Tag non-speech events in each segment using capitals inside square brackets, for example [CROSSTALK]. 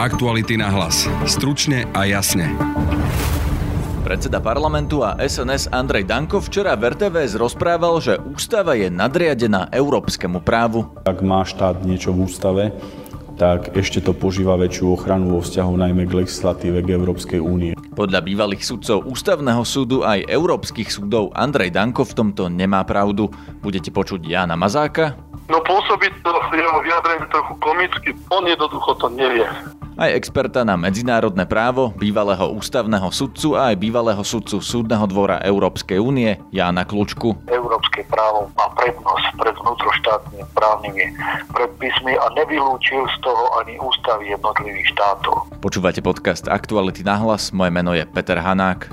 Aktuality na hlas. Stručne a jasne. Predseda parlamentu a SNS Andrej Danko včera v RTVS rozprával, že ústava je nadriadená európskemu právu. Ak má štát niečo v ústave, tak ešte to požíva väčšiu ochranu vo vzťahu najmä k legislatíve k Európskej únie. Podľa bývalých sudcov Ústavného súdu aj európskych súdov Andrej Danko v tomto nemá pravdu. Budete počuť Jana Mazáka, No pôsobí to jeho vyjadrenie trochu komicky. On jednoducho to nevie. Aj experta na medzinárodné právo, bývalého ústavného sudcu a aj bývalého sudcu Súdneho dvora Európskej únie Jána Klučku. Európske právo má prednosť pred vnútroštátnymi právnymi predpismi a nevylúčil z toho ani ústavy jednotlivých štátov. Počúvate podcast Aktuality na hlas, moje meno je Peter Hanák.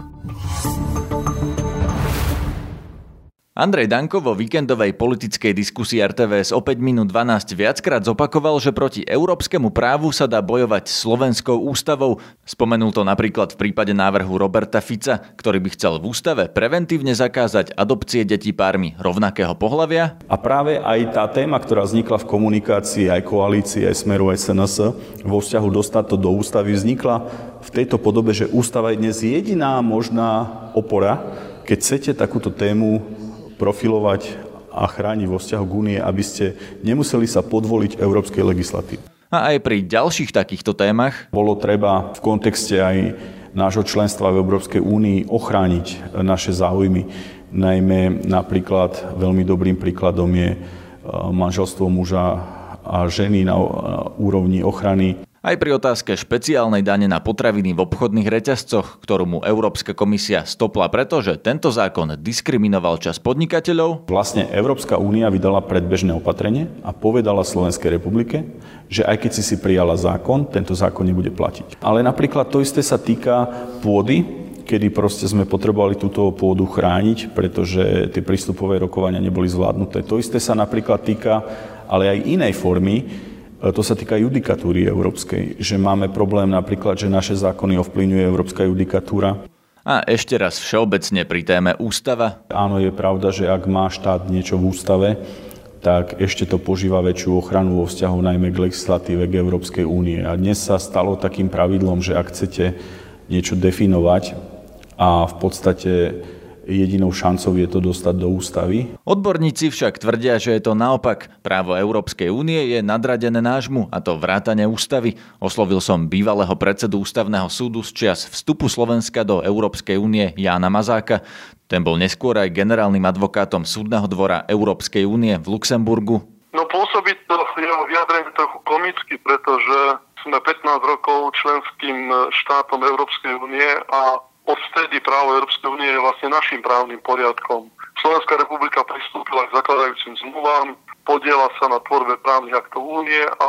Andrej Danko vo víkendovej politickej diskusii RTVS o 5 minút 12 viackrát zopakoval, že proti európskemu právu sa dá bojovať slovenskou ústavou. Spomenul to napríklad v prípade návrhu Roberta Fica, ktorý by chcel v ústave preventívne zakázať adopcie detí pármi rovnakého pohľavia. A práve aj tá téma, ktorá vznikla v komunikácii aj koalícii, aj Smeru SNS, vo vzťahu dostať to do ústavy, vznikla v tejto podobe, že ústava je dnes jediná možná opora, keď chcete takúto tému profilovať a chrániť vo vzťahu k únie, aby ste nemuseli sa podvoliť európskej legislatíve. A aj pri ďalších takýchto témach bolo treba v kontexte aj nášho členstva v Európskej únii ochrániť naše záujmy. Najmä napríklad veľmi dobrým príkladom je e, manželstvo muža a ženy na úrovni ochrany aj pri otázke špeciálnej dane na potraviny v obchodných reťazcoch, ktorú mu Európska komisia stopla preto, že tento zákon diskriminoval čas podnikateľov. Vlastne Európska únia vydala predbežné opatrenie a povedala Slovenskej republike, že aj keď si si prijala zákon, tento zákon nebude platiť. Ale napríklad to isté sa týka pôdy, kedy proste sme potrebovali túto pôdu chrániť, pretože tie prístupové rokovania neboli zvládnuté. To isté sa napríklad týka ale aj inej formy, to sa týka judikatúry európskej, že máme problém napríklad, že naše zákony ovplyvňuje európska judikatúra. A ešte raz všeobecne pri téme ústava. Áno, je pravda, že ak má štát niečo v ústave, tak ešte to požíva väčšiu ochranu vo vzťahu najmä k legislatíve k Európskej únie. A dnes sa stalo takým pravidlom, že ak chcete niečo definovať a v podstate jedinou šancou je to dostať do ústavy. Odborníci však tvrdia, že je to naopak. Právo Európskej únie je nadradené nášmu, a to vrátane ústavy. Oslovil som bývalého predsedu ústavného súdu z čias vstupu Slovenska do Európskej únie Jána Mazáka. Ten bol neskôr aj generálnym advokátom Súdneho dvora Európskej únie v Luxemburgu. No pôsobí to jeho vyjadrenie trochu komicky, pretože sme 15 rokov členským štátom Európskej únie a odvtedy právo Európskej únie je vlastne našim právnym poriadkom. Slovenská republika pristúpila k zakladajúcim zmluvám, podiela sa na tvorbe právnych aktov únie a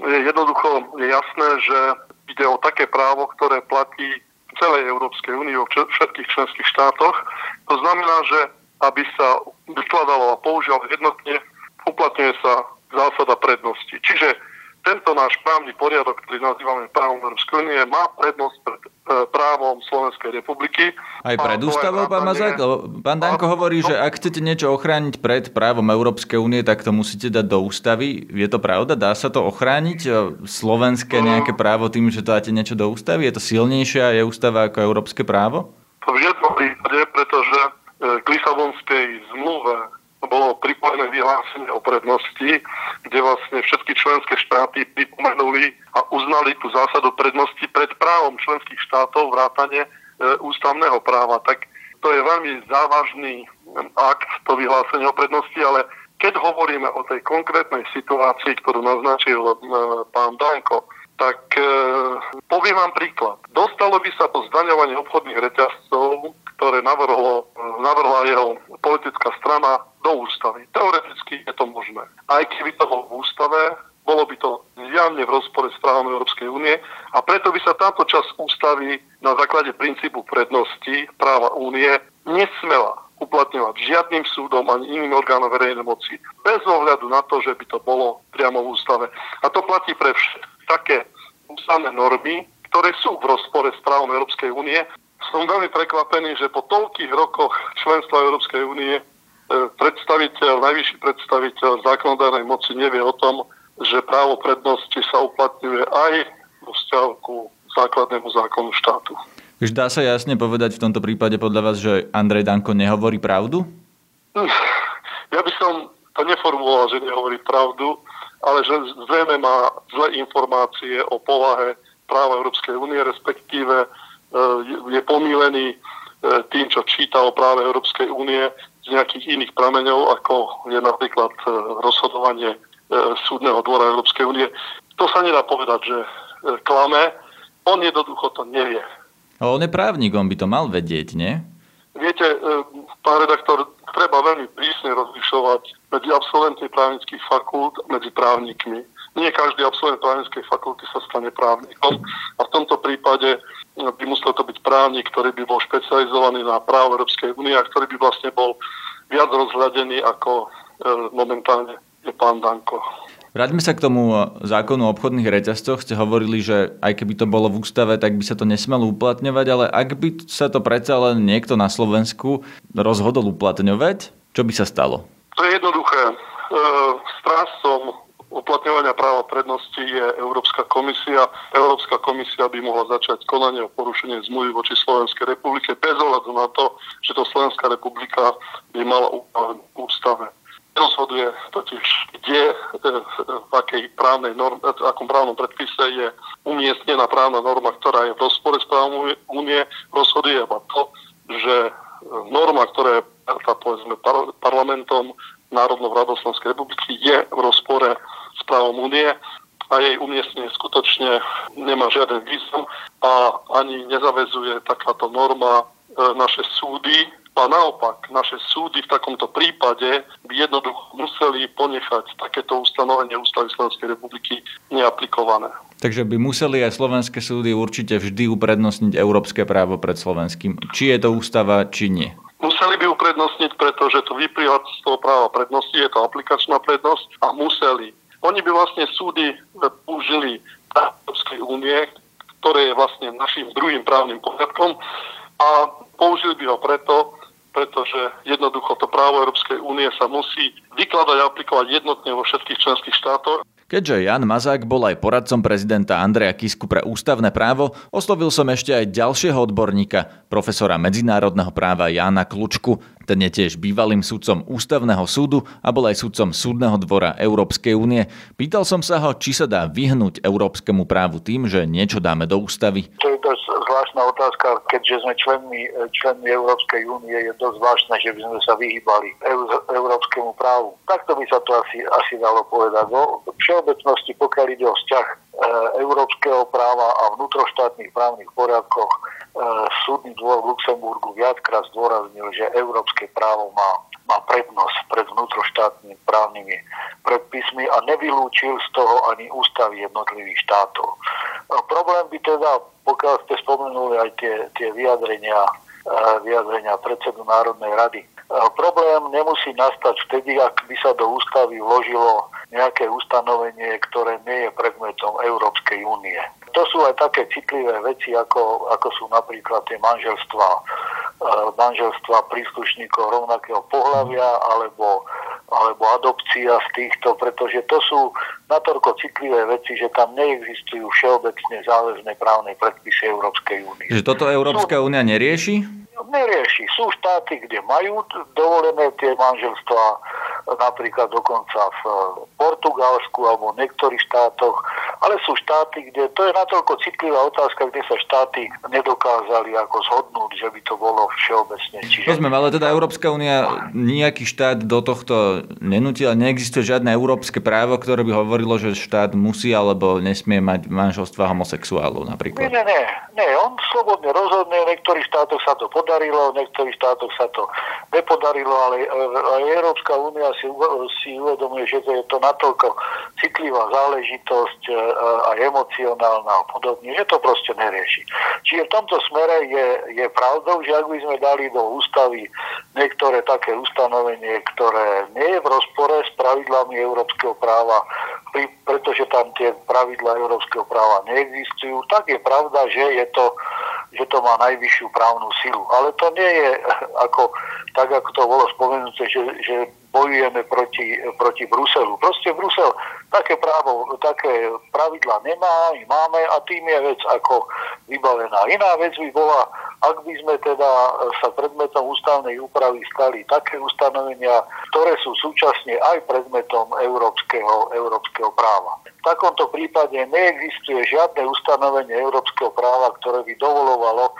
je jednoducho je jasné, že ide o také právo, ktoré platí v celej Európskej únii, vo všetkých členských štátoch. To znamená, že aby sa vykladalo a používalo jednotne, uplatňuje sa zásada prednosti. Čiže tento náš právny poriadok, ktorý nazývame právom Európskej únie, má prednosť pred e, právom Slovenskej republiky. Aj pred ústavou, pán Mazák? Pán Danko hovorí, že ak chcete niečo ochrániť pred právom Európskej únie, tak to musíte dať do ústavy. Je to pravda? Dá sa to ochrániť? E, slovenské nejaké právo tým, že to dáte niečo do ústavy? Je to silnejšie a je ústava ako európske právo? V jednom prípade, pretože e, k Lisabonskej zmluve bolo pripojené vyhlásenie o prednosti, kde vlastne všetky členské štáty pripomenuli a uznali tú zásadu prednosti pred právom členských štátov vrátane e, ústavného práva. Tak to je veľmi závažný akt, to vyhlásenie o prednosti, ale keď hovoríme o tej konkrétnej situácii, ktorú naznačil e, pán Danko, tak e, poviem vám príklad. Dostalo by sa to zdaňovanie obchodných reťazcov, ktoré navrhlo, navrhla jeho politická strana do ústavy. Teoreticky je to možné. Aj keby to bolo v ústave, bolo by to zjavne v rozpore s právom Európskej únie a preto by sa táto časť ústavy na základe princípu prednosti práva únie nesmela uplatňovať žiadnym súdom ani iným orgánom verejnej moci, bez ohľadu na to, že by to bolo priamo v ústave. A to platí pre všetky také ústavné normy, ktoré sú v rozpore s právom Európskej únie. Som veľmi prekvapený, že po toľkých rokoch členstva Európskej únie predstaviteľ, najvyšší predstaviteľ zákonodárnej moci nevie o tom, že právo prednosti sa uplatňuje aj vo vzťahu ku základnému zákonu štátu. Už dá sa jasne povedať v tomto prípade podľa vás, že Andrej Danko nehovorí pravdu? Ja by som to neformuloval, že nehovorí pravdu, ale že zrejme má zlé informácie o povahe práva Európskej únie, respektíve e, je pomílený e, tým, čo číta o práve Európskej únie z nejakých iných prameňov, ako je napríklad e, rozhodovanie súdneho dvora Európskej únie. To sa nedá povedať, že klame. On jednoducho to nevie. Ale on je právnik, on by to mal vedieť, nie? Viete, pán redaktor, treba veľmi prísne rozlišovať medzi absolventmi právnických fakult a medzi právnikmi. Nie každý absolvent právnickej fakulty sa stane právnikom a v tomto prípade by musel to byť právnik, ktorý by bol špecializovaný na právo Európskej únie a ktorý by vlastne bol viac rozhľadený ako e, momentálne je pán Danko. Vráťme sa k tomu zákonu o obchodných reťazcoch. Ste hovorili, že aj keby to bolo v ústave, tak by sa to nesmelo uplatňovať, ale ak by sa to predsa len niekto na Slovensku rozhodol uplatňovať, čo by sa stalo? To je jednoduché. E, strážcom uplatňovania práva prednosti je Európska komisia. Európska komisia by mohla začať konanie o porušenie zmluvy voči Slovenskej republike bez ohľadu na to, že to Slovenská republika by mala ústave rozhoduje totiž, kde, e, v akej právnej norm, v akom právnom predpise je umiestnená právna norma, ktorá je v rozpore s právom únie, rozhoduje iba to, že e, norma, ktorá je povedzme, parlamentom Národnou radou Slovenskej republiky, je v rozpore s právom únie a jej umiestnenie skutočne nemá žiaden význam a ani nezavezuje takáto norma e, naše súdy a naopak, naše súdy v takomto prípade by jednoducho museli ponechať takéto ustanovenie Ústavy Slovenskej republiky neaplikované. Takže by museli aj slovenské súdy určite vždy uprednostniť európske právo pred slovenským. Či je to ústava, či nie. Museli by uprednostniť, pretože to vyplýva z toho práva prednosti, je to aplikačná prednosť a museli. Oni by vlastne súdy použili Európskej únie, ktoré je vlastne našim druhým právnym poriadkom a použili by ho preto, pretože jednoducho to právo Európskej únie sa musí vykladať a aplikovať jednotne vo všetkých členských štátoch. Keďže Jan Mazák bol aj poradcom prezidenta Andreja Kisku pre ústavné právo, oslovil som ešte aj ďalšieho odborníka, profesora medzinárodného práva Jána Klučku. Ten je tiež bývalým sudcom Ústavného súdu a bol aj sudcom Súdneho dvora Európskej únie. Pýtal som sa ho, či sa dá vyhnúť európskemu právu tým, že niečo dáme do ústavy. To je dosť zvláštna otázka, keďže sme členmi, členmi Európskej únie, je dosť zvláštne, že by sme sa vyhýbali európskemu právu. Takto by sa to asi, asi dalo povedať. Vo všeobecnosti, pokiaľ ide o vzťah európskeho práva a vnútroštátnych právnych poriadkoch, E, súdny dvor v Luxemburgu viackrát zdôraznil, že európske právo má, má prednosť pred vnútroštátnymi právnymi predpismi a nevylúčil z toho ani ústavy jednotlivých štátov. E, problém by teda, pokiaľ ste spomenuli aj tie, tie vyjadrenia, e, vyjadrenia predsedu Národnej rady, problém nemusí nastať vtedy, ak by sa do ústavy vložilo nejaké ustanovenie, ktoré nie je predmetom Európskej únie to sú aj také citlivé veci, ako, ako sú napríklad tie manželstva, e, manželstva príslušníkov rovnakého pohľavia alebo, alebo adopcia z týchto, pretože to sú natoľko citlivé veci, že tam neexistujú všeobecne záväzné právne predpisy Európskej únie. Že toto Európska únia nerieši? Nerieši. Sú štáty, kde majú dovolené tie manželstva, napríklad dokonca v Portugalsku alebo v niektorých štátoch, ale sú štáty, kde to je natoľko citlivá otázka, kde sa štáty nedokázali ako zhodnúť, že by to bolo všeobecne. Čiže... Rozumiem, ale teda Európska únia nejaký štát do tohto nenutila, neexistuje žiadne európske právo, ktoré by hovorilo, že štát musí alebo nesmie mať manželstva homosexuálov napríklad. Nie, nie, nie, nie. On slobodne rozhodne, v niektorých štátoch sa to podarilo, v niektorých štátoch sa to nepodarilo, ale Európska únia si, si uvedomuje, že to je to natoľko citlivá záležitosť e, aj emocionálna a podobne, že to proste nerieši. Čiže v tomto smere je, je pravdou, že ak by sme dali do ústavy niektoré také ustanovenie, ktoré nie je v rozpore s pravidlami európskeho práva, pretože tam tie pravidla európskeho práva neexistujú, tak je pravda, že je to, že to má najvyššiu právnu silu. Ale to nie je ako, tak, ako to bolo spomenuté, že, že bojujeme proti, proti Bruselu. Proste Brusel také právo, také pravidla nemá, my máme a tým je vec ako vybavená. Iná vec by bola, ak by sme teda sa predmetom ústavnej úpravy stali také ustanovenia, ktoré sú súčasne aj predmetom európskeho, európskeho práva. V takomto prípade neexistuje žiadne ustanovenie európskeho práva, ktoré by dovolovalo,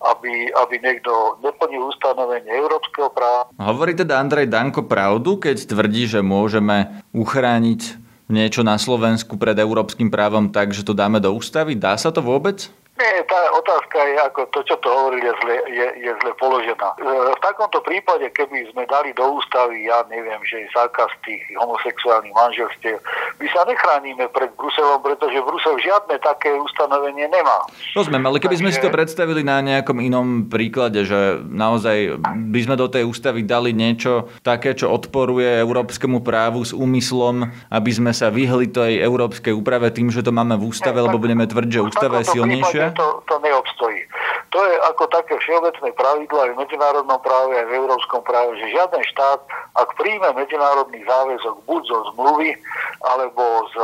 aby, aby niekto neplnil ustanovenie európskeho práva. Hovorí teda Andrej Danko pravdu, keď tvrdí, že môžeme uchrániť niečo na Slovensku pred európskym právom tak, že to dáme do ústavy? Dá sa to vôbec? Nie, tá otázka je, ako to, čo to hovorili, je zle, je, je zle položená. E, v takomto prípade, keby sme dali do ústavy, ja neviem, že je zákaz tých homosexuálnych manželstiev, my sa nechránime pred Bruselom, pretože Brusel žiadne také ustanovenie nemá. Rozumiem, ale keby Takže... sme si to predstavili na nejakom inom príklade, že naozaj by sme do tej ústavy dali niečo také, čo odporuje európskemu právu s úmyslom, aby sme sa vyhli tej európskej úprave tým, že to máme v ústave, lebo budeme tvrdiť, že ústava je silnejšia? to, to neobstojí. To je ako také všeobecné pravidlo aj v medzinárodnom práve, aj v európskom práve, že žiaden štát, ak príjme medzinárodný záväzok buď zo zmluvy, alebo z,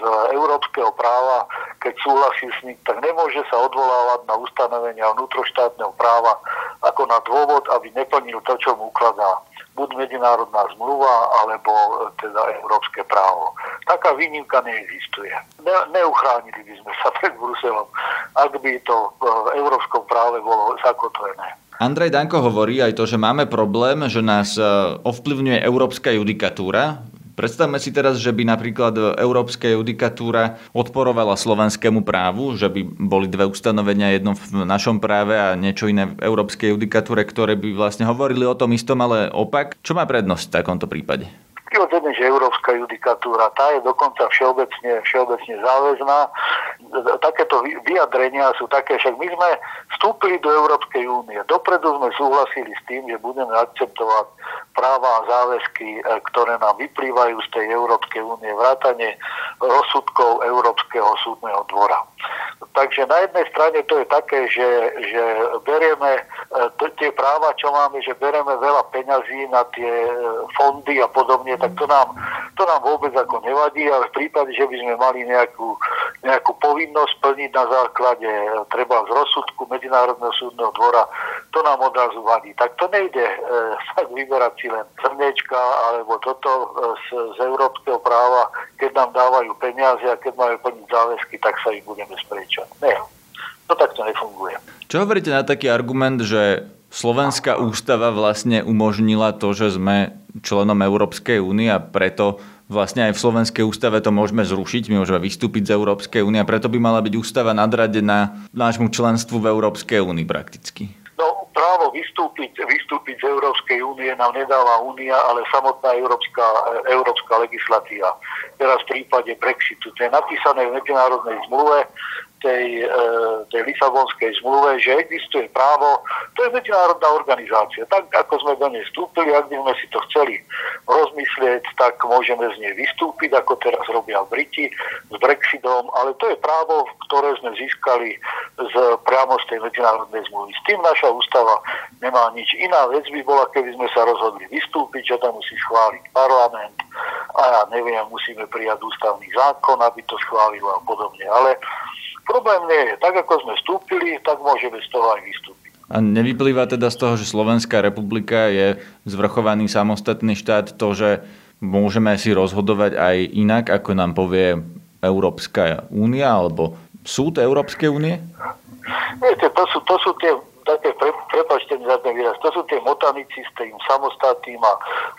z európskeho práva, keď súhlasí s ním, tak nemôže sa odvolávať na ustanovenia vnútroštátneho práva ako na dôvod, aby neplnil to, čo mu ukladá buď medzinárodná zmluva, alebo teda európske právo. Taká výnimka neexistuje. Ne, neuchránili by sme sa [LAUGHS] pred Bruselom, ak by to v európskom práve bolo zakotvené. Andrej Danko hovorí aj to, že máme problém, že nás e, ovplyvňuje európska judikatúra Predstavme si teraz, že by napríklad európska judikatúra odporovala slovenskému právu, že by boli dve ustanovenia, jedno v našom práve a niečo iné v európskej judikatúre, ktoré by vlastne hovorili o tom istom, ale opak. Čo má prednosť v takomto prípade? Prirodzene, že európska judikatúra, tá je dokonca všeobecne, všeobecne záväzná. Takéto vyjadrenia sú také, však my sme vstúpili do Európskej únie. Dopredu sme súhlasili s tým, že budeme akceptovať práva a záväzky, e, ktoré nám vyplývajú z tej Európskej únie, vrátane rozsudkov Európskeho súdneho dvora. Takže na jednej strane to je také, že, že berieme e, tie práva, čo máme, že bereme veľa peňazí na tie e, fondy a podobne, tak to nám, to nám vôbec ako nevadí, ale v prípade, že by sme mali nejakú, nejakú povinnosť plniť na základe treba z rozsudku Medzinárodného súdneho dvora, to nám odrazu vadí. Tak to nejde e, vyberať si len srniečka alebo toto e, z, z európskeho práva, keď nám dávajú peniaze a keď máme plniť záväzky, tak sa ich budeme spriečať. Nie, to takto nefunguje. Čo hovoríte na taký argument, že Slovenská ústava vlastne umožnila to, že sme členom Európskej únie a preto vlastne aj v Slovenskej ústave to môžeme zrušiť, my môžeme vystúpiť z Európskej únie a preto by mala byť ústava nadradená nášmu členstvu v Európskej únii prakticky. No, právo vystúpiť, vystúpiť z Európskej únie nám nedáva únia, ale samotná európska, európska legislatíva. Teraz v prípade Brexitu. To je napísané v medzinárodnej zmluve, tej, e, tej Lisabonskej zmluve, že existuje právo, to je medzinárodná organizácia. Tak ako sme do nej vstúpili, ak by sme si to chceli rozmyslieť, tak môžeme z nej vystúpiť, ako teraz robia Briti s Brexitom, ale to je právo, ktoré sme získali z, priamo z tej medzinárodnej zmluvy. S tým naša ústava nemá nič. Iná vec by bola, keby sme sa rozhodli vystúpiť, že to musí schváliť parlament a ja neviem, musíme prijať ústavný zákon, aby to schválilo a podobne. Ale Problém nie je. Tak ako sme vstúpili, tak môžeme z toho aj vystúpiť. A nevyplýva teda z toho, že Slovenská republika je zvrchovaný samostatný štát, to, že môžeme si rozhodovať aj inak, ako nám povie Európska únia alebo súd Európskej únie? Viete, to sú, to sú tie ten výraz, to sú tie motanici s tým samostatným a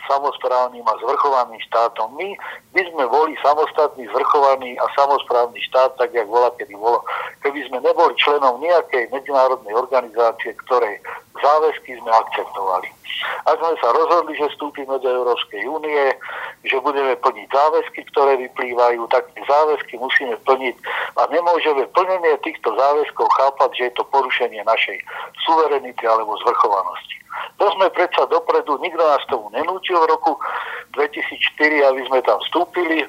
samozprávnym a zvrchovaným štátom. My by sme boli samostatný, zvrchovaný a samozprávny štát, tak jak bola, kedy bolo. Keby sme neboli členom nejakej medzinárodnej organizácie, ktorej záväzky sme akceptovali. Ak sme sa rozhodli, že vstúpime do Európskej únie, že budeme plniť záväzky, ktoré vyplývajú, tak tie záväzky musíme plniť a nemôžeme plnenie týchto záväzkov chápať, že je to porušenie našej suverenity alebo zvrchovanosti. To sme predsa dopredu, nikto nás tomu nenútil v roku 2004, aby sme tam vstúpili,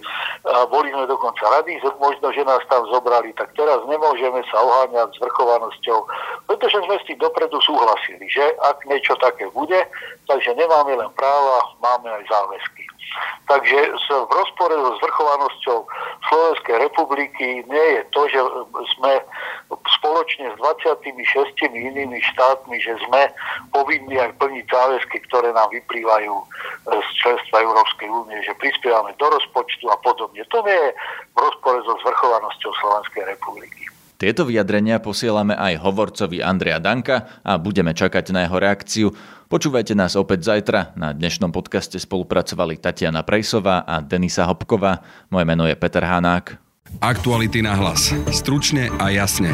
a boli sme dokonca radi, možno, že nás tam zobrali, tak teraz nemôžeme sa oháňať s vrchovanosťou, pretože sme s tým dopredu súhlasili, že ak niečo také bude, takže nemáme len práva, máme aj záväzky. Takže v rozpore so zvrchovanosťou Slovenskej republiky nie je to, že sme spoločne s 26 inými štátmi, že sme povinni aj plniť záväzky, ktoré nám vyplývajú e, z členstva Európskej únie, že prispievame do rozpočtu a podobne. To nie je v rozpore so zvrchovanosťou Slovenskej republiky. Tieto vyjadrenia posielame aj hovorcovi Andrea Danka a budeme čakať na jeho reakciu. Počúvajte nás opäť zajtra. Na dnešnom podcaste spolupracovali Tatiana Prejsová a Denisa Hopková. Moje meno je Peter Hanák. Aktuality na hlas. Stručne a jasne.